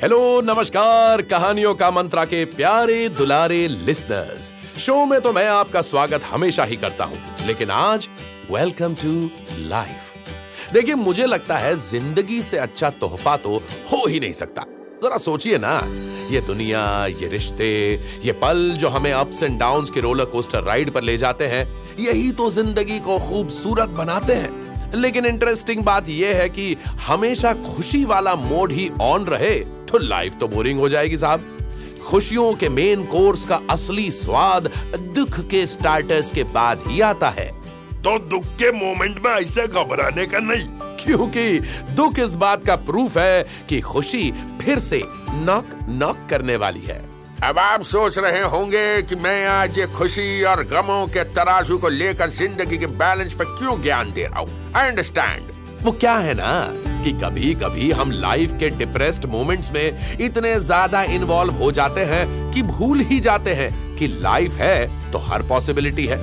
Hello नमस्कार, कहानियों का मंत्रा के प्यारे, दुलारे लिसनर्स शो में तो मैं आपका स्वागत हमेशा ही करता हूँ, लेकिन आज वेलकम टू लाइफ देखिए, मुझे लगता है ज़िंदगी से अच्छा तोहफा तो हो ही नहीं सकता। जरा सोचिए ना, ये दुनिया, ये रिश्ते, ये पल जो हमें अप्स एंड डाउन्स के रोलर कोस्टर राइड पर ले जाते हैं, यही तो ज़िंदगी को खूबसूरत बनाते हैं। लेकिन इंटरेस्टिंग बात यह है कि हमेशा खुशी वाला मोड ही ऑन रहे तो लाइफ तो बोरिंग हो जाएगी साहब। खुशियों के मेन कोर्स का असली स्वाद दुख के स्टार्टर्स के बाद ही आता है। तो दुख के मोमेंट में ऐसे घबराने का नहीं। क्योंकि दुख इस बात का प्रूफ है कि खुशी फिर से नॉक नॉक करने वाली है। अब आप सोच रहे होंगे कि मैं आज ये खुशी और गमों के तराजू को लेकर ज़िंदगी के बैलेंस पर क्यों ज्ञान दे रहा हूँ? आई अंडरस्टैंड वो क्या है ना? कि कभी कभी हम लाइफ के डिप्रेस्ड मोमेंट्स में इतने ज़्यादा इन्वॉल्व हो जाते हैं कि भूल ही जाते हैं कि लाइफ है तो हर पॉसिबिलिटी है।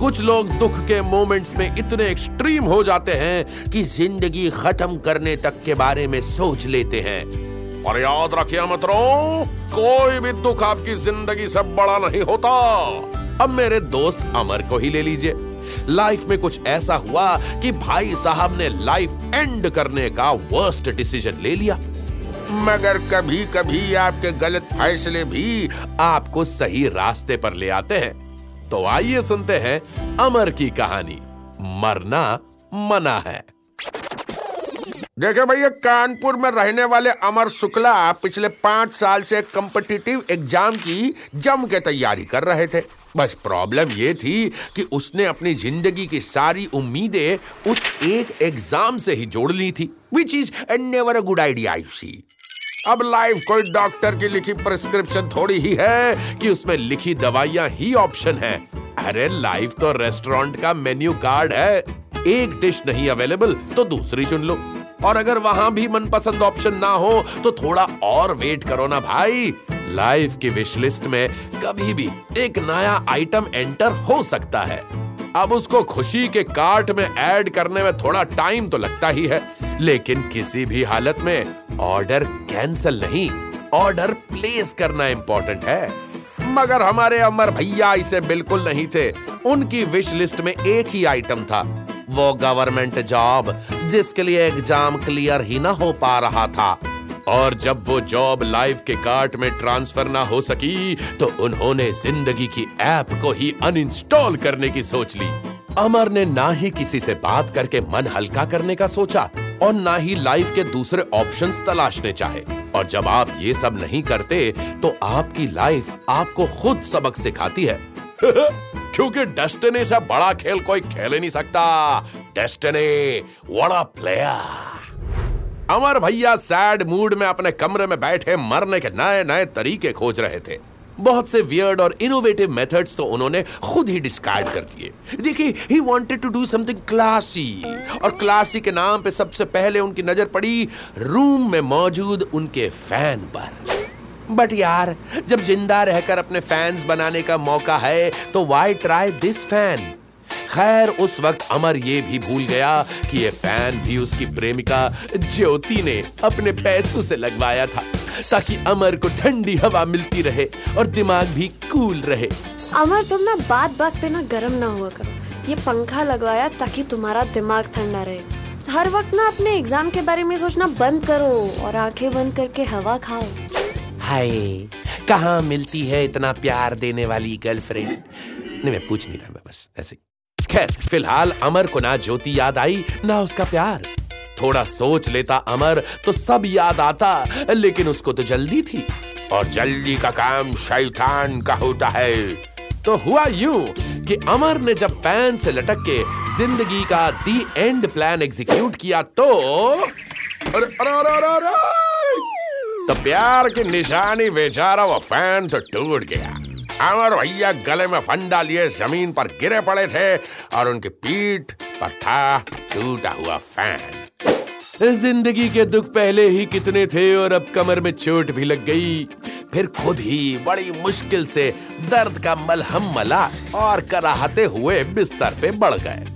कुछ लोग दुख के मोमेंट्स में इतने एक्सट्रीम हो जाते हैं कि ज़िंदगी खत्म करने तक के बारे में सोच लेते हैं। और याद रखिए मित्रों, कोई भी दुख आपकी ज़िंदगी से बड़ा नहीं होता। अब मेरे दोस्त अमर को ही ले लीजिए। लाइफ में कुछ ऐसा हुआ कि भाई साहब ने लाइफ एंड करने का वर्स्ट डिसीज़न ले लिया। मगर कभी कभी आपके गलत फैसले भी आपको सही रास्ते पर ले आते हैं। तो आइए सुनते हैं अमर की कहानी। मरना मना है। देखे भैया, कानपुर में रहने वाले अमर शुक्ला पिछले पाँच साल से कम्पिटिटिव एग्ज़ाम की जम के तैयारी कर रहे थे। बस प्रॉब्लम ये थी कि उसने अपनी ज़िंदगी की सारी उम्मीदें उस एक एग्ज़ाम से ही जोड़ ली थी which is never a good idea you see अब लाइफ कोई डॉक्टर की लिखी प्रिस्क्रिप्शन थोड़ी ही है कि उसमें लिखी दवाइयाँ ही ऑप्शन है। अरे लाइफ तो रेस्टोरेंट का मेन्यू कार्ड है। एक डिश नहीं अवेलेबल तो दूसरी चुन लो। और अगर वहाँ भी मनपसंद ऑप्शन ना हो तो थोड़ा और वेट करो ना भाई। लाइफ की विश लिस्ट में कभी भी एक नया आइटम एंटर हो सकता है। अब उसको खुशी के कार्ट में ऐड करने में थोड़ा टाइम तो लगता ही है, लेकिन किसी भी हालत में ऑर्डर कैंसिल नहीं ऑर्डर प्लेस करना इंपॉर्टेंट है। मगर हमारे अमर भैया इसे बिल्कुल नहीं थे, उनकी विश लिस्ट में एक ही आइटम था। वो गवर्नमेंट जॉब जिसके लिए एग्ज़ाम क्लियर ही ना हो पा रहा था। और जब वो जॉब लाइफ के कार्ट में ट्रांसफ़र ना हो सकी तो उन्होंने ज़िंदगी की ऐप को ही अनइंस्टॉल करने की सोच ली। अमर ने ना ही किसी से बात करके मन हल्का करने का सोचा और ना ही लाइफ के दूसरे ऑप्शंस तलाशने चाहे। और जब आप ये सब नहीं करते तो आपकी लाइफ आपको खुद सबक सिखाती है। क्योंकि डेस्टिनी से बड़ा खेल कोई खेल ही नहीं सकता। डेस्टिनी बड़ा प्लेयर अमर भैया सैड मूड में अपने कमरे में बैठे मरने के नए नए तरीके खोज रहे थे। बहुत से वियर्ड और इनोवेटिव मेथड्स तो उन्होंने खुद ही डिस्कार्ड कर दिए। देखिए he wanted to do something classy और क्लासी के नाम पे सबसे पहले उनकी नज़र पड़ी रूम में मौजूद उनके फ़ैन पर। बट यार जब ज़िंदा रहकर अपने फैंस बनाने का मौका है तो वाई ट्राई दिस फ़ैन खैर, उस वक्त अमर ये भी भूल गया कि ये फ़ैन भी उसकी प्रेमिका ज्योति ने अपने पैसों से लगवाया था, ताकि अमर को ठंडी हवा मिलती रहे और दिमाग भी कूल रहे। अमर, तुम ना बात बात पे ना गर्म ना हुआ करो। ये पंखा लगवाया ताकि तुम्हारा दिमाग ठंडा रहे। हर वक्त ना अपने एग्ज़ाम के बारे में सोचना बंद करो और आँखें बंद करके हवा खाओ। हाय, कहाँ मिलती है इतना प्यार देने वाली गर्लफ्रेंड नहीं, मैं पूछ नहीं रहा, मैं बस ऐसे खैर, फ़िलहाल अमर को ना ज्योति याद आई, ना उसका प्यार। थोड़ा सोच लेता अमर तो सब याद आता, लेकिन उसको तो जल्दी थी। और जल्दी का काम शैतान का होता है। तो हुआ यूँ कि अमर ने जब फ़ैन से लटक के ज़िंदगी का दी एंड प्लान एग्जीक्यूट किया तो अरे अरे अरे अरे अरे! तो प्यार की निशानी बेचारा वो फ़ैन तो टूट गया। अमर भैया गले में फंडा लिए ज़मीन पर गिरे पड़े थे और उनकी पीठ पर था टूटा हुआ फ़ैन। ज़िंदगी के दुख पहले ही कितने थे और अब कमर में चोट भी लग गई। फिर खुद ही बड़ी मुश्किल से दर्द का मलहम मला और कराहते हुए बिस्तर पे बढ़ गए।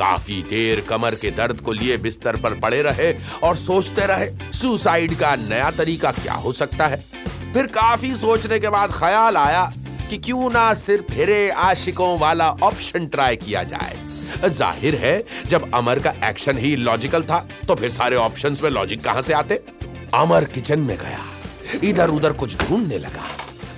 काफ़ी देर कमर के दर्द को लिए बिस्तर पर पड़े रहे और सोचते रहे, सुसाइड का नया तरीका क्या हो सकता है? फिर काफ़ी सोचने के बाद ख्याल आया कि क्यों ना सिर्फ़ फिरे आशिकों वाला ऑप्शन ट्राई किया जाए। ज़ाहिर है, जब अमर का एक्शन ही लॉजिकल था तो फिर सारे ऑप्शंस में लॉजिक कहाँ से आते? अमर किचन में गया। इधर उधर कुछ ढूँढने लगा।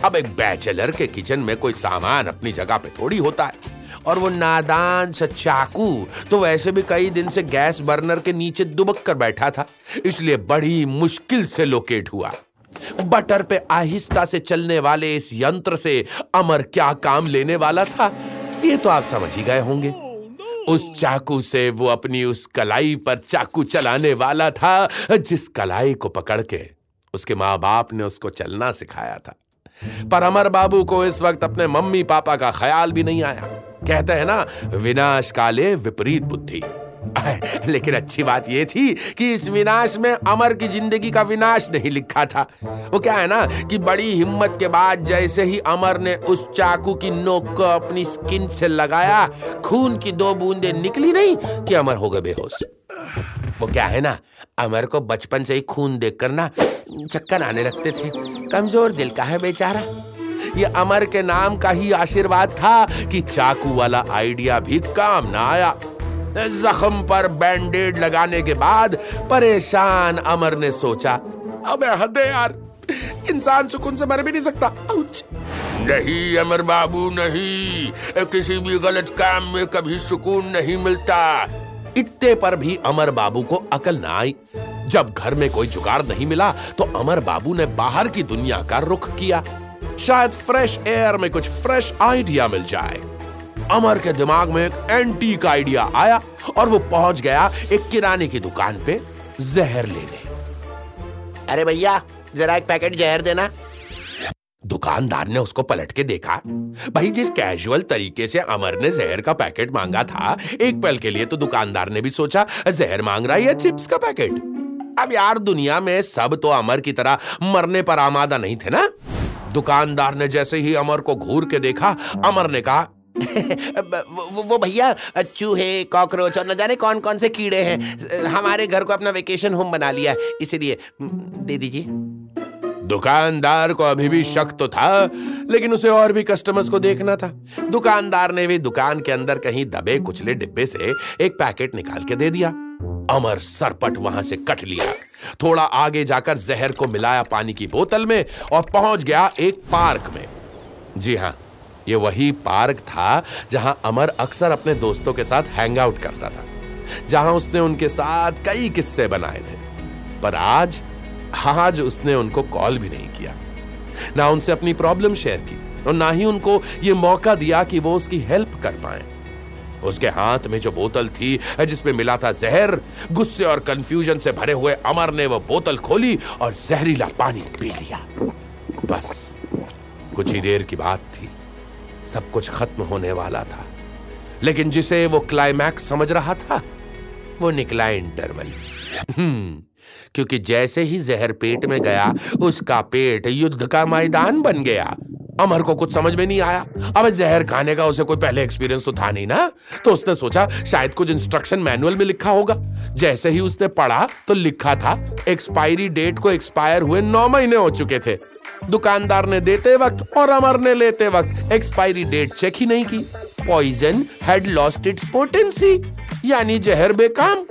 अब एक बैचलर के किचन में कोई सामान अपनी जगह पे थोड़ी होता है। और वो नादान सा चाकू तो वैसे भी कई दिन से गैस बर्नर के नीचे दुबक कर बैठा था, इसलिए बड़ी मुश्किल से लोकेट हुआ। बटर पे आहिस्ता से चलने वाले इस यंत्र से अमर क्या काम लेने वाला था, ये तो आप समझ ही गए होंगे। उस चाकू से वो अपनी उस कलाई पर चाकू चलाने वाला था, जिस कलाई को पकड़ के उसके माँ बाप ने उसको चलना सिखाया था। पर अमर बाबू को इस वक्त अपने मम्मी पापा का ख्याल भी नहीं आया। कहते हैं ना विनाश काले विपरीत बुद्धि। लेकिन अच्छी बात यह थी कि इस विनाश में अमर की ज़िंदगी का विनाश नहीं लिखा था। वो क्या है ना, कि बड़ी हिम्मत के बाद जैसे ही अमर ने उस चाकू की नोक को अपनी स्किन से लगाया, खून की दो बूंदे निकली नहीं कि अमर हो गए बेहोश। वो क्या है ना, अमर को बचपन से ही खून देखकर ना चक्कर आने लगते थे। कमज़ोर दिल का है बेचारा। ये अमर के नाम का ही आशीर्वाद था कि चाकू वाला आइडिया भी काम ना आया। जख्म पर बैंडेड लगाने के बाद परेशान अमर ने सोचा, अबे हद यार, इंसान सुकून से मर भी नहीं सकता। नहीं अमर बाबू, नहीं, किसी भी गलत काम में कभी सुकून नहीं मिलता। इतने पर भी अमर बाबू को अकल ना आई। जब घर में कोई जुगाड़ नहीं मिला तो अमर बाबू ने बाहर की दुनिया का रुख किया। शायद फ्रेश एयर में कुछ फ्रेश आइडिया मिल जाए। अमर के दिमाग में एक एंटीक आइडिया आया और वो पहुँच गया एक किराने की दुकान पे जहर लेने। अरे भैया जरा एक पैकेट जहर देना। दुकानदार ने उसको पलट के देखा भाई जिस कैजुअल तरीके से अमर ने जहर का पैकेट मांगा था एक पल के लिए तो दुकानदार ने भी सोचा जहर मांग रहा है या चिप्स का पैकेट अब यार दुनिया में सब तो अमर की तरह मरने पर आमादा नहीं थे ना? दुकानदार ने जैसे ही अमर को घूर के देखा अमर ने कहा वो, वो भैया चूहे कॉकरोच और न जाने कौन कौन से कीड़े हैं। हमारे घर को अपना वेकेशन होम बना लिया इसलिए दे दीजिए। दुकानदार को अभी भी शक तो था लेकिन उसे और भी कस्टमर्स को देखना था। दुकानदार ने भी दुकान के अंदर कहीं दबे कुचले डिब्बे से एक पैकेट निकाल के दे दिया। अमर सरपट वहाँ से कट लिया। थोड़ा आगे जाकर जहर को मिलाया पानी की बोतल में और पहुँच गया एक पार्क में। जी हाँ ये वही पार्क था जहाँ अमर अक्सर अपने दोस्तों के साथ हैंग आउट करता था, जहाँ उसने उनके साथ कई किस्से बनाए थे। पर आज आज उसने उनको कॉल भी नहीं किया। ना उनसे अपनी प्रॉब्लम शेयर की और ना ही उनको ये मौका दिया कि वो उसकी हेल्प कर पाए। उसके हाथ में जो बोतल थी जिसमें मिला था जहर गुस्से और कंफ्यूजन से भरे हुए अमर ने वो बोतल खोली और जहरीला पानी पी लिया। बस कुछ ही देर की बात थी। सब कुछ खत्म होने वाला था। लेकिन जिसे वो क्लाइमैक्स समझ रहा था वो निकला इंटरवल हम्म, क्योंकि जैसे ही जहर पेट में गया उसका पेट युद्ध का मैदान बन गया। अमर को कुछ समझ में नहीं आया। अब जहर खाने का उसे कोई पहले एक्सपीरियंस तो था नहीं ना? तो उसने सोचा शायद कुछ इंस्ट्रक्शन मैनुअल में लिखा होगा। जैसे ही उसने पढ़ा तो लिखा था एक्सपायरी डेट को एक्सपायर हुए नौ महीने हो चुके थे। दुकानदार ने देते वक्त और अमर ने लेते वक्त एक्सपायरी डेट चेक ही नहीं की। Poison had lost its potency यानी जहर बेकाम।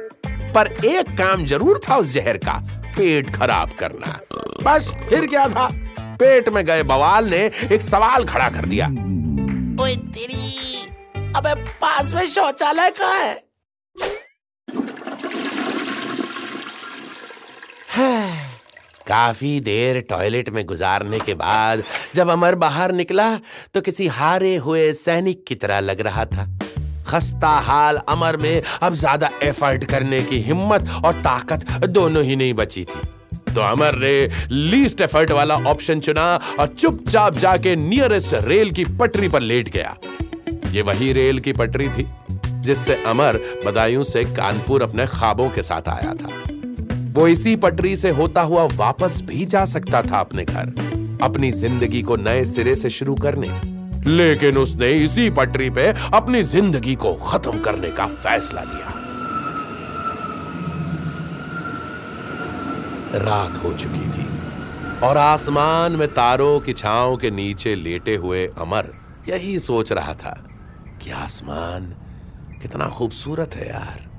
पर एक काम ज़रूर था उस जहर का, पेट खराब करना। बस, फिर क्या था? पेट में गए बवाल ने एक सवाल खड़ा कर दिया। ओए तेरी अबे पास में शौचालय कहाँ है काफ़ी देर टॉयलेट में गुजारने के बाद जब अमर बाहर निकला तो किसी हारे हुए सैनिक की तरह लग रहा था। खस्ता हाल अमर में अब ज़्यादा एफर्ट करने की हिम्मत और ताकत दोनों ही नहीं बची थी। तो अमर ने लीस्ट एफर्ट वाला ऑप्शन चुना और चुपचाप जाके नियरेस्ट रेल की पटरी पर लेट गया। ये वही रेल की पटरी थी, जिससे अमर बदायूं से कानपुर अपने ख्वाबों के साथ आया था। वो इसी पटरी से होता हुआ वापस भी जा सकता था अपने घर, अपनी ज़िंदगी को नए सिरे से शुरू करने। लेकिन उसने इसी पटरी पे अपनी ज़िंदगी को खत्म करने का फैसला लिया। रात हो चुकी थी। और आसमान में तारों की छाओं के नीचे लेटे हुए अमर यही सोच रहा था कि आसमान कितना खूबसूरत है यार।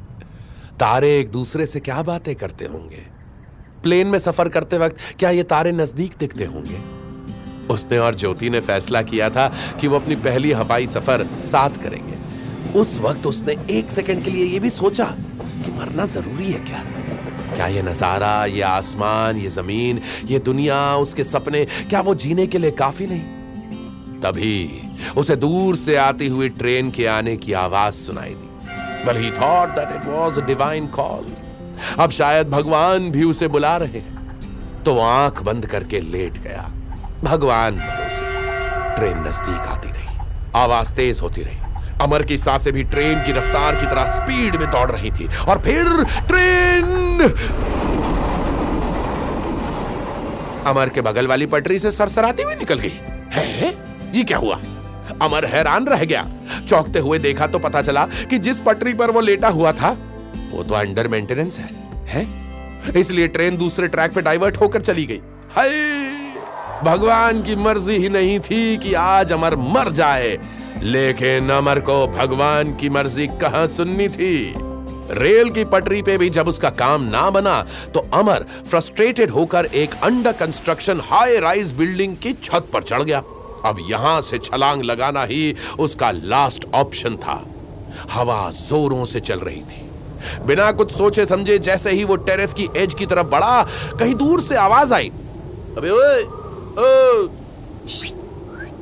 तारे एक दूसरे से क्या बातें करते होंगे? प्लेन में सफ़र करते वक्त क्या ये तारे नज़दीक दिखते होंगे? उसने और ज्योति ने फैसला किया था कि वो अपनी पहली हवाई सफ़र साथ करेंगे। उस वक्त उसने एक सेकंड के लिए ये भी सोचा कि मरना ज़रूरी है क्या? क्या ये नज़ारा ये आसमान ये ज़मीन ये दुनिया उसके सपने क्या वो जीने के लिए काफ़ी नहीं? तभी उसे दूर से आती हुई ट्रेन के आने की आवाज़ सुनाई दी। Well, he thought that it was a divine call. अब शायद भगवान भी उसे बुला रहे हैं। तो आँख बंद करके लेट गया। भगवान भरोसे। ट्रेन नज़दीक आती रही आवाज़ तेज होती रही। अमर की साँसें भी ट्रेन की रफ्तार की तरह स्पीड में दौड़ रही थी। और फिर ट्रेन! अमर के बगल वाली पटरी से सरसराती हुई निकल गई। है ये क्या हुआ? अमर हैरान रह गया। चौंकते हुए देखा तो पता चला कि जिस पटरी पर वो लेटा हुआ था वो तो अंडर मेंटेनेंस है, है? इसलिए ट्रेन दूसरे ट्रैक पे डाइवर्ट होकर चली गई। हाय! भगवान की मर्ज़ी ही नहीं थी कि आज अमर मर जाए। लेकिन अमर को भगवान की मर्ज़ी कहाँ सुननी थी? रेल की पटरी पे भी जब उसका काम ना बना तो अमर फ्रस्ट्रेटेड होकर एक under construction high rise building की छत पर चढ़ गया। अब यहाँ से छलांग लगाना ही उसका लास्ट ऑप्शन था। हवा जोरों से चल रही थी। बिना कुछ सोचे समझे जैसे ही वो टेरेस की एज की तरफ़ बढ़ा, कहीं दूर से आवाज़ आई। अबे ओए, ओ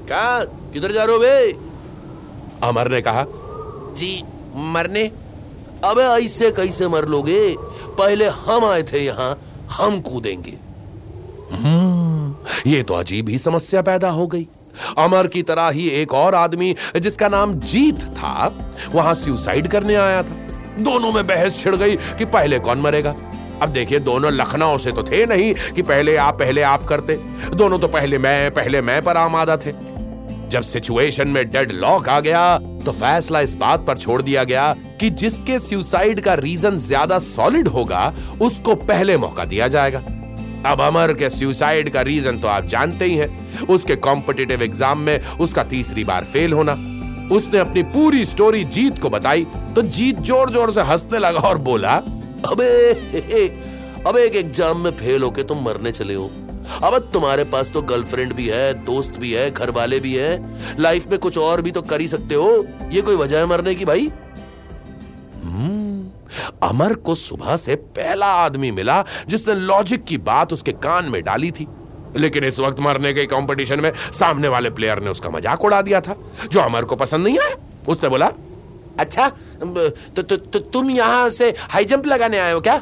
क्या किधर जा रहे हो बे? अमर ने कहा। जी मरने? अबे ऐसे कैसे मर लोगे? पहले हम आए थे यहाँ हम कूदेंगे। हम्म ये तो अजीब ही समस्या पैदा हो गई। अमर की तरह ही एक और आदमी जिसका नाम जीत था वहाँ सुसाइड करने आया था। दोनों में बहस छिड़ गई कि पहले कौन मरेगा? अब देखिए दोनों लखनऊ से तो थे नहीं कि पहले आप पहले आप करते। दोनों तो पहले मैं पहले मैं पर आमादा थे जब सिचुएशन में डेड लॉक आ गया तो फैसला इस बात पर छोड़ दिया गया कि जिसके सुसाइड का रीजन ज़्यादा सॉलिड होगा, उसको पहले मौका दिया जाएगा। अब अमर के सुसाइड का रीजन तो आप जानते ही हैं। उसके कॉम्पिटिटिव एग्ज़ाम में उसका तीसरी बार फेल होना। उसने अपनी पूरी स्टोरी जीत को बताई तो जीत ज़ोर ज़ोर से हंसने लगा और बोला, अबे अबे, एक एग्ज़ाम में फेल होके तुम मरने चले हो। अब तुम्हारे पास तो गर्लफ्रेंड भी है दोस्त भी है घर वाले भी है। लाइफ में कुछ और भी तो कर ही सकते हो। ये कोई वजह है मरने की भाई? अमर को सुबह से पहला आदमी मिला जिसने लॉजिक की बात उसके कान में डाली थी। लेकिन इस वक्त मरने के कंपटीशन में सामने वाले प्लेयर ने उसका मज़ाक उड़ा दिया था जो अमर को पसंद नहीं आया। उसने बोला अच्छा तो, तो, तो तुम यहाँ से हाई जंप लगाने आए हो क्या?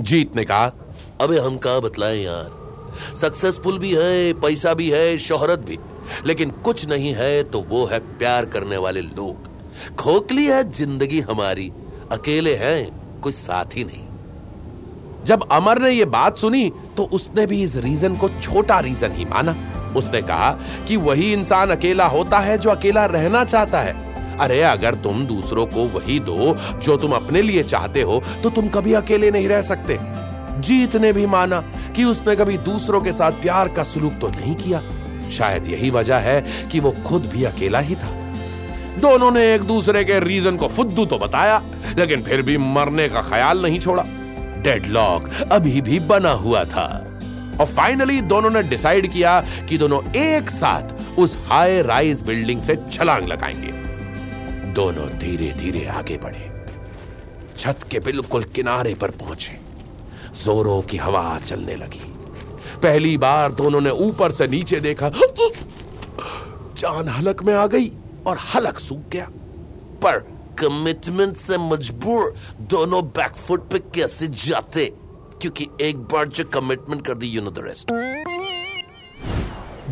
जीत ने कहा अबे हम कहा बतलाए यार? सक्सेसफुल भी है, पैसा भी है, शोहरत भी। लेकिन कुछ नहीं है तो वो है प्यार करने वाले लोग। खोखली है ज़िंदगी हमारी, अकेले हैं, कोई साथ ही नहीं। जब अमर ने यह बात सुनी तो उसने भी इस रीजन को छोटा रीजन ही माना। उसने कहा कि वही इंसान अकेला होता है जो अकेला रहना चाहता है। अरे, अगर तुम दूसरों को वही दो जो तुम अपने लिए चाहते हो तो तुम कभी अकेले नहीं रह सकते। जीत ने भी माना कि उसने कभी दूसरों के साथ प्यार का सलूक तो नहीं किया। शायद यही वजह है कि वो खुद भी अकेला ही था। दोनों ने एक दूसरे के रीजन को फुद्दू तो बताया, लेकिन फिर भी मरने का ख्याल नहीं छोड़ा। डेडलॉक अभी भी बना हुआ था। और फाइनली दोनों ने डिसाइड किया कि दोनों एक साथ उस हाई राइज बिल्डिंग से छलांग लगाएँगे। दोनों धीरे धीरे आगे बढ़े। छत के बिल्कुल किनारे पर पहुँचे। जोरों की हवा चलने लगी। पहली बार दोनों ने ऊपर से नीचे देखा। जान हलक में आ गई और हलक सूख गया। पर कमिटमेंट से मजबूर दोनों बैकफुट पे कैसे जाते? क्योंकि एक बार जो कमिटमेंट कर दी यू नो द रेस्ट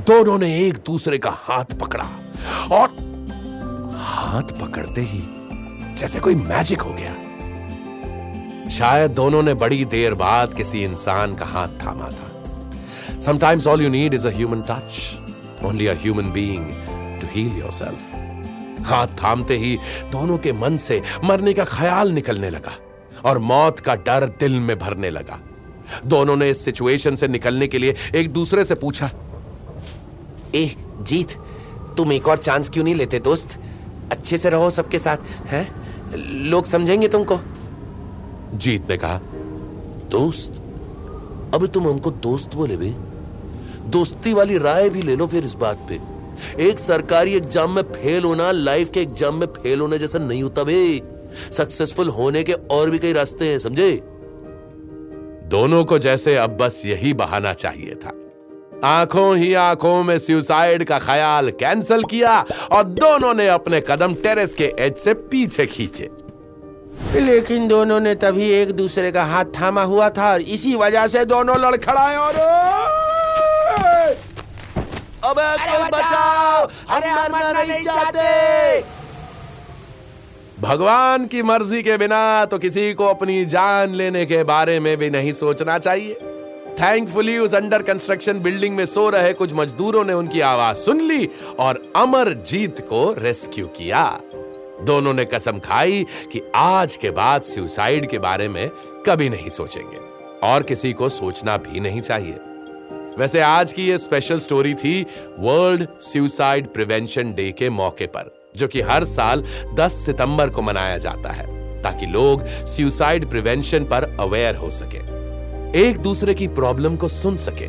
दोनों ने एक दूसरे का हाथ पकड़ा और हाथ पकड़ते ही जैसे कोई मैजिक हो गया। शायद दोनों ने बड़ी देर बाद किसी इंसान का हाथ थामा था। Sometimes all you need is human touch only a being to heal yourself हाथ थामते ही दोनों के मन से मरने का ख्याल निकलने लगा और मौत का डर दिल में भरने लगा। दोनों ने इस सिचुएशन से निकलने के लिए एक दूसरे से पूछा, ए, जीत, तुम एक और चांस क्यों नहीं लेते, दोस्त? अच्छे से रहो सबके साथ, हैं? लोग समझेंगे तुमको? जीत ने कहा। दोस्त? अब तुम हमको दोस्त बोले बे दोस्ती वाली राय भी ले लो फिर इस बात पे। एक सरकारी एग्ज़ाम में फेल होना लाइफ के एग्ज़ाम में फेल होने जैसा नहीं होता बे सक्सेसफुल होने के और भी कई रास्ते हैं समझे? दोनों को जैसे अब बस यही बहाना चाहिए था। आँखों ही आँखों में सुसाइड का ख्याल कैंसिल किया और दोनों ने अपने कदम टेरेस के एज से पीछे खींचे। लेकिन दोनों ने तभी एक दूसरे का हाथ थामा हुआ था और इसी वजह से दोनों लड़खड़ाए और अबे कोई बचाओ हम मरना नहीं चाहते। भगवान की मर्ज़ी के बिना तो किसी को अपनी जान लेने के बारे में भी नहीं सोचना चाहिए। थैंकफुली उस अंडर कंस्ट्रक्शन बिल्डिंग में सो रहे कुछ मजदूरों ने उनकी आवाज़ सुन ली और अमरजीत को रेस्क्यू किया। दोनों ने कसम खाई कि आज के बाद सुसाइड के बारे में कभी नहीं सोचेंगे। और किसी को सोचना भी नहीं चाहिए। वैसे आज की ये स्पेशल स्टोरी थी वर्ल्ड सुसाइड प्रिवेंशन डे के मौके पर, जो कि हर साल 10 सितंबर को मनाया जाता है, ताकि लोग सुसाइड प्रिवेंशन पर अवेयर हो सके। एक दूसरे की प्रॉब्लम को सुन सके।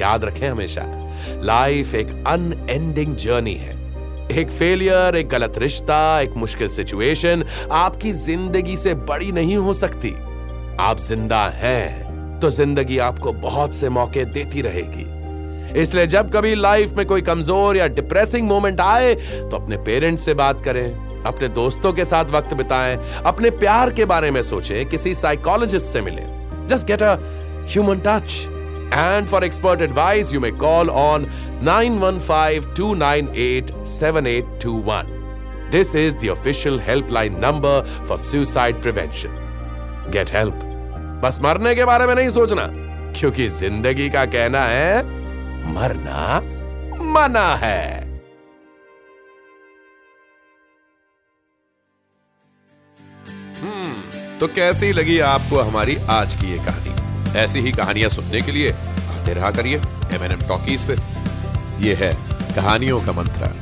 याद रखें हमेशा लाइफ एक अनएंडिंग जर्नी है। एक फेलियर एक गलत रिश्ता, एक मुश्किल सिचुएशन आपकी ज़िंदगी से बड़ी नहीं हो सकती। आप ज़िंदा हैं तो ज़िंदगी आपको बहुत से मौके देती रहेगी। इसलिए जब कभी लाइफ में कोई कमज़ोर या डिप्रेसिंग मोमेंट आए तो अपने पेरेंट्स से बात करें, अपने दोस्तों के साथ वक्त बिताएँ, अपने प्यार के बारे में सोचें, किसी साइकोलॉजिस्ट से मिलें। Just get a human touch And for expert advice, you may call on 915 298 7821. This is the official helpline number for suicide prevention. Get help. बस मरने के बारे में नहीं सोचना क्योंकि ज़िंदगी का कहना है मरना मना है तो कैसी लगी आपको हमारी आज की ये कहानी ऐसी ही कहानियाँ सुनने के लिए आते रहा करिए एम एन एम टॉकीज पे। ये है कहानियों का मंत्रा।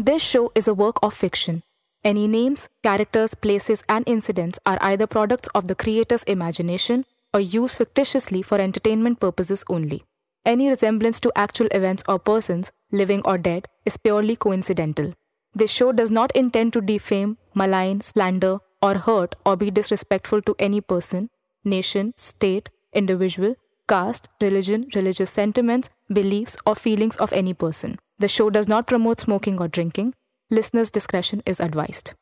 This show is a work of fiction any names characters places and incidents are I the product of the creators imagination or use fictitiously for entertainment purposes only Any resemblance to actual events or persons, living or dead, is purely coincidental. This show does not intend to defame, malign, slander, or hurt or be disrespectful to any person, nation, state, individual, caste, religion, religious sentiments, beliefs, or feelings of any person. The show does not promote smoking or drinking. Listeners' discretion is advised.